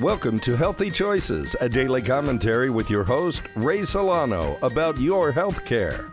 Welcome to Healthy Choices, a daily commentary with your host, Ray Solano, about your health care.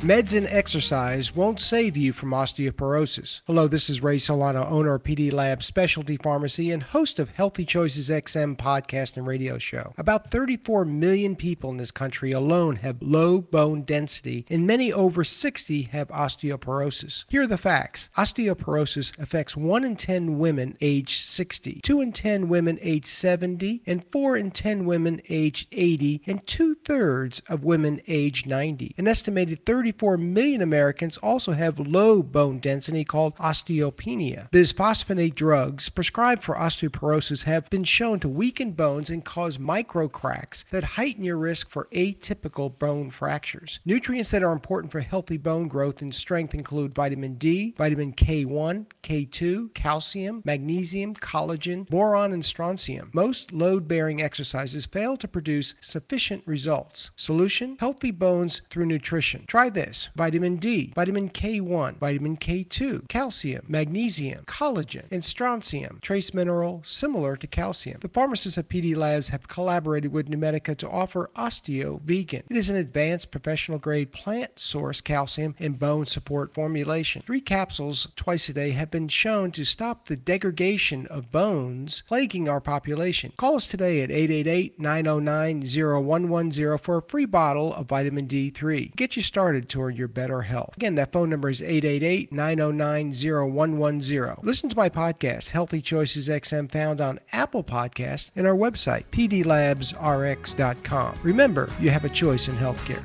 Meds and exercise won't save you from osteoporosis. Hello, this is Ray Solano, owner of PD Lab Specialty Pharmacy and host of Healthy Choices XM podcast and radio show. About 34 million people in this country alone have low bone density, and many over 60 have osteoporosis. Here are the facts osteoporosis affects 1 in 10 women aged 60, 2 in 10 women aged 70, and 4 in 10 women aged 80, and two thirds of women aged 90. An estimated 30 34 million Americans also have low bone density called osteopenia. Bisphosphonate drugs prescribed for osteoporosis have been shown to weaken bones and cause microcracks that heighten your risk for atypical bone fractures. Nutrients that are important for healthy bone growth and strength include vitamin D, vitamin K1, K2, calcium, magnesium, collagen, boron, and strontium. Most load bearing exercises fail to produce sufficient results. Solution Healthy bones through nutrition. Try this this vitamin D, vitamin K1, vitamin K2, calcium, magnesium, collagen, and strontium, trace mineral similar to calcium. The pharmacists at PD Labs have collaborated with Numedica to offer Osteo Vegan. It is an advanced professional grade plant source calcium and bone support formulation. Three capsules twice a day have been shown to stop the degradation of bones plaguing our population. Call us today at 888 909 0110 for a free bottle of vitamin D3. Get you started toward your better health. Again, that phone number is 888 909 0110. Listen to my podcast, Healthy Choices XM, found on Apple Podcasts and our website, pdlabsrx.com. Remember, you have a choice in healthcare.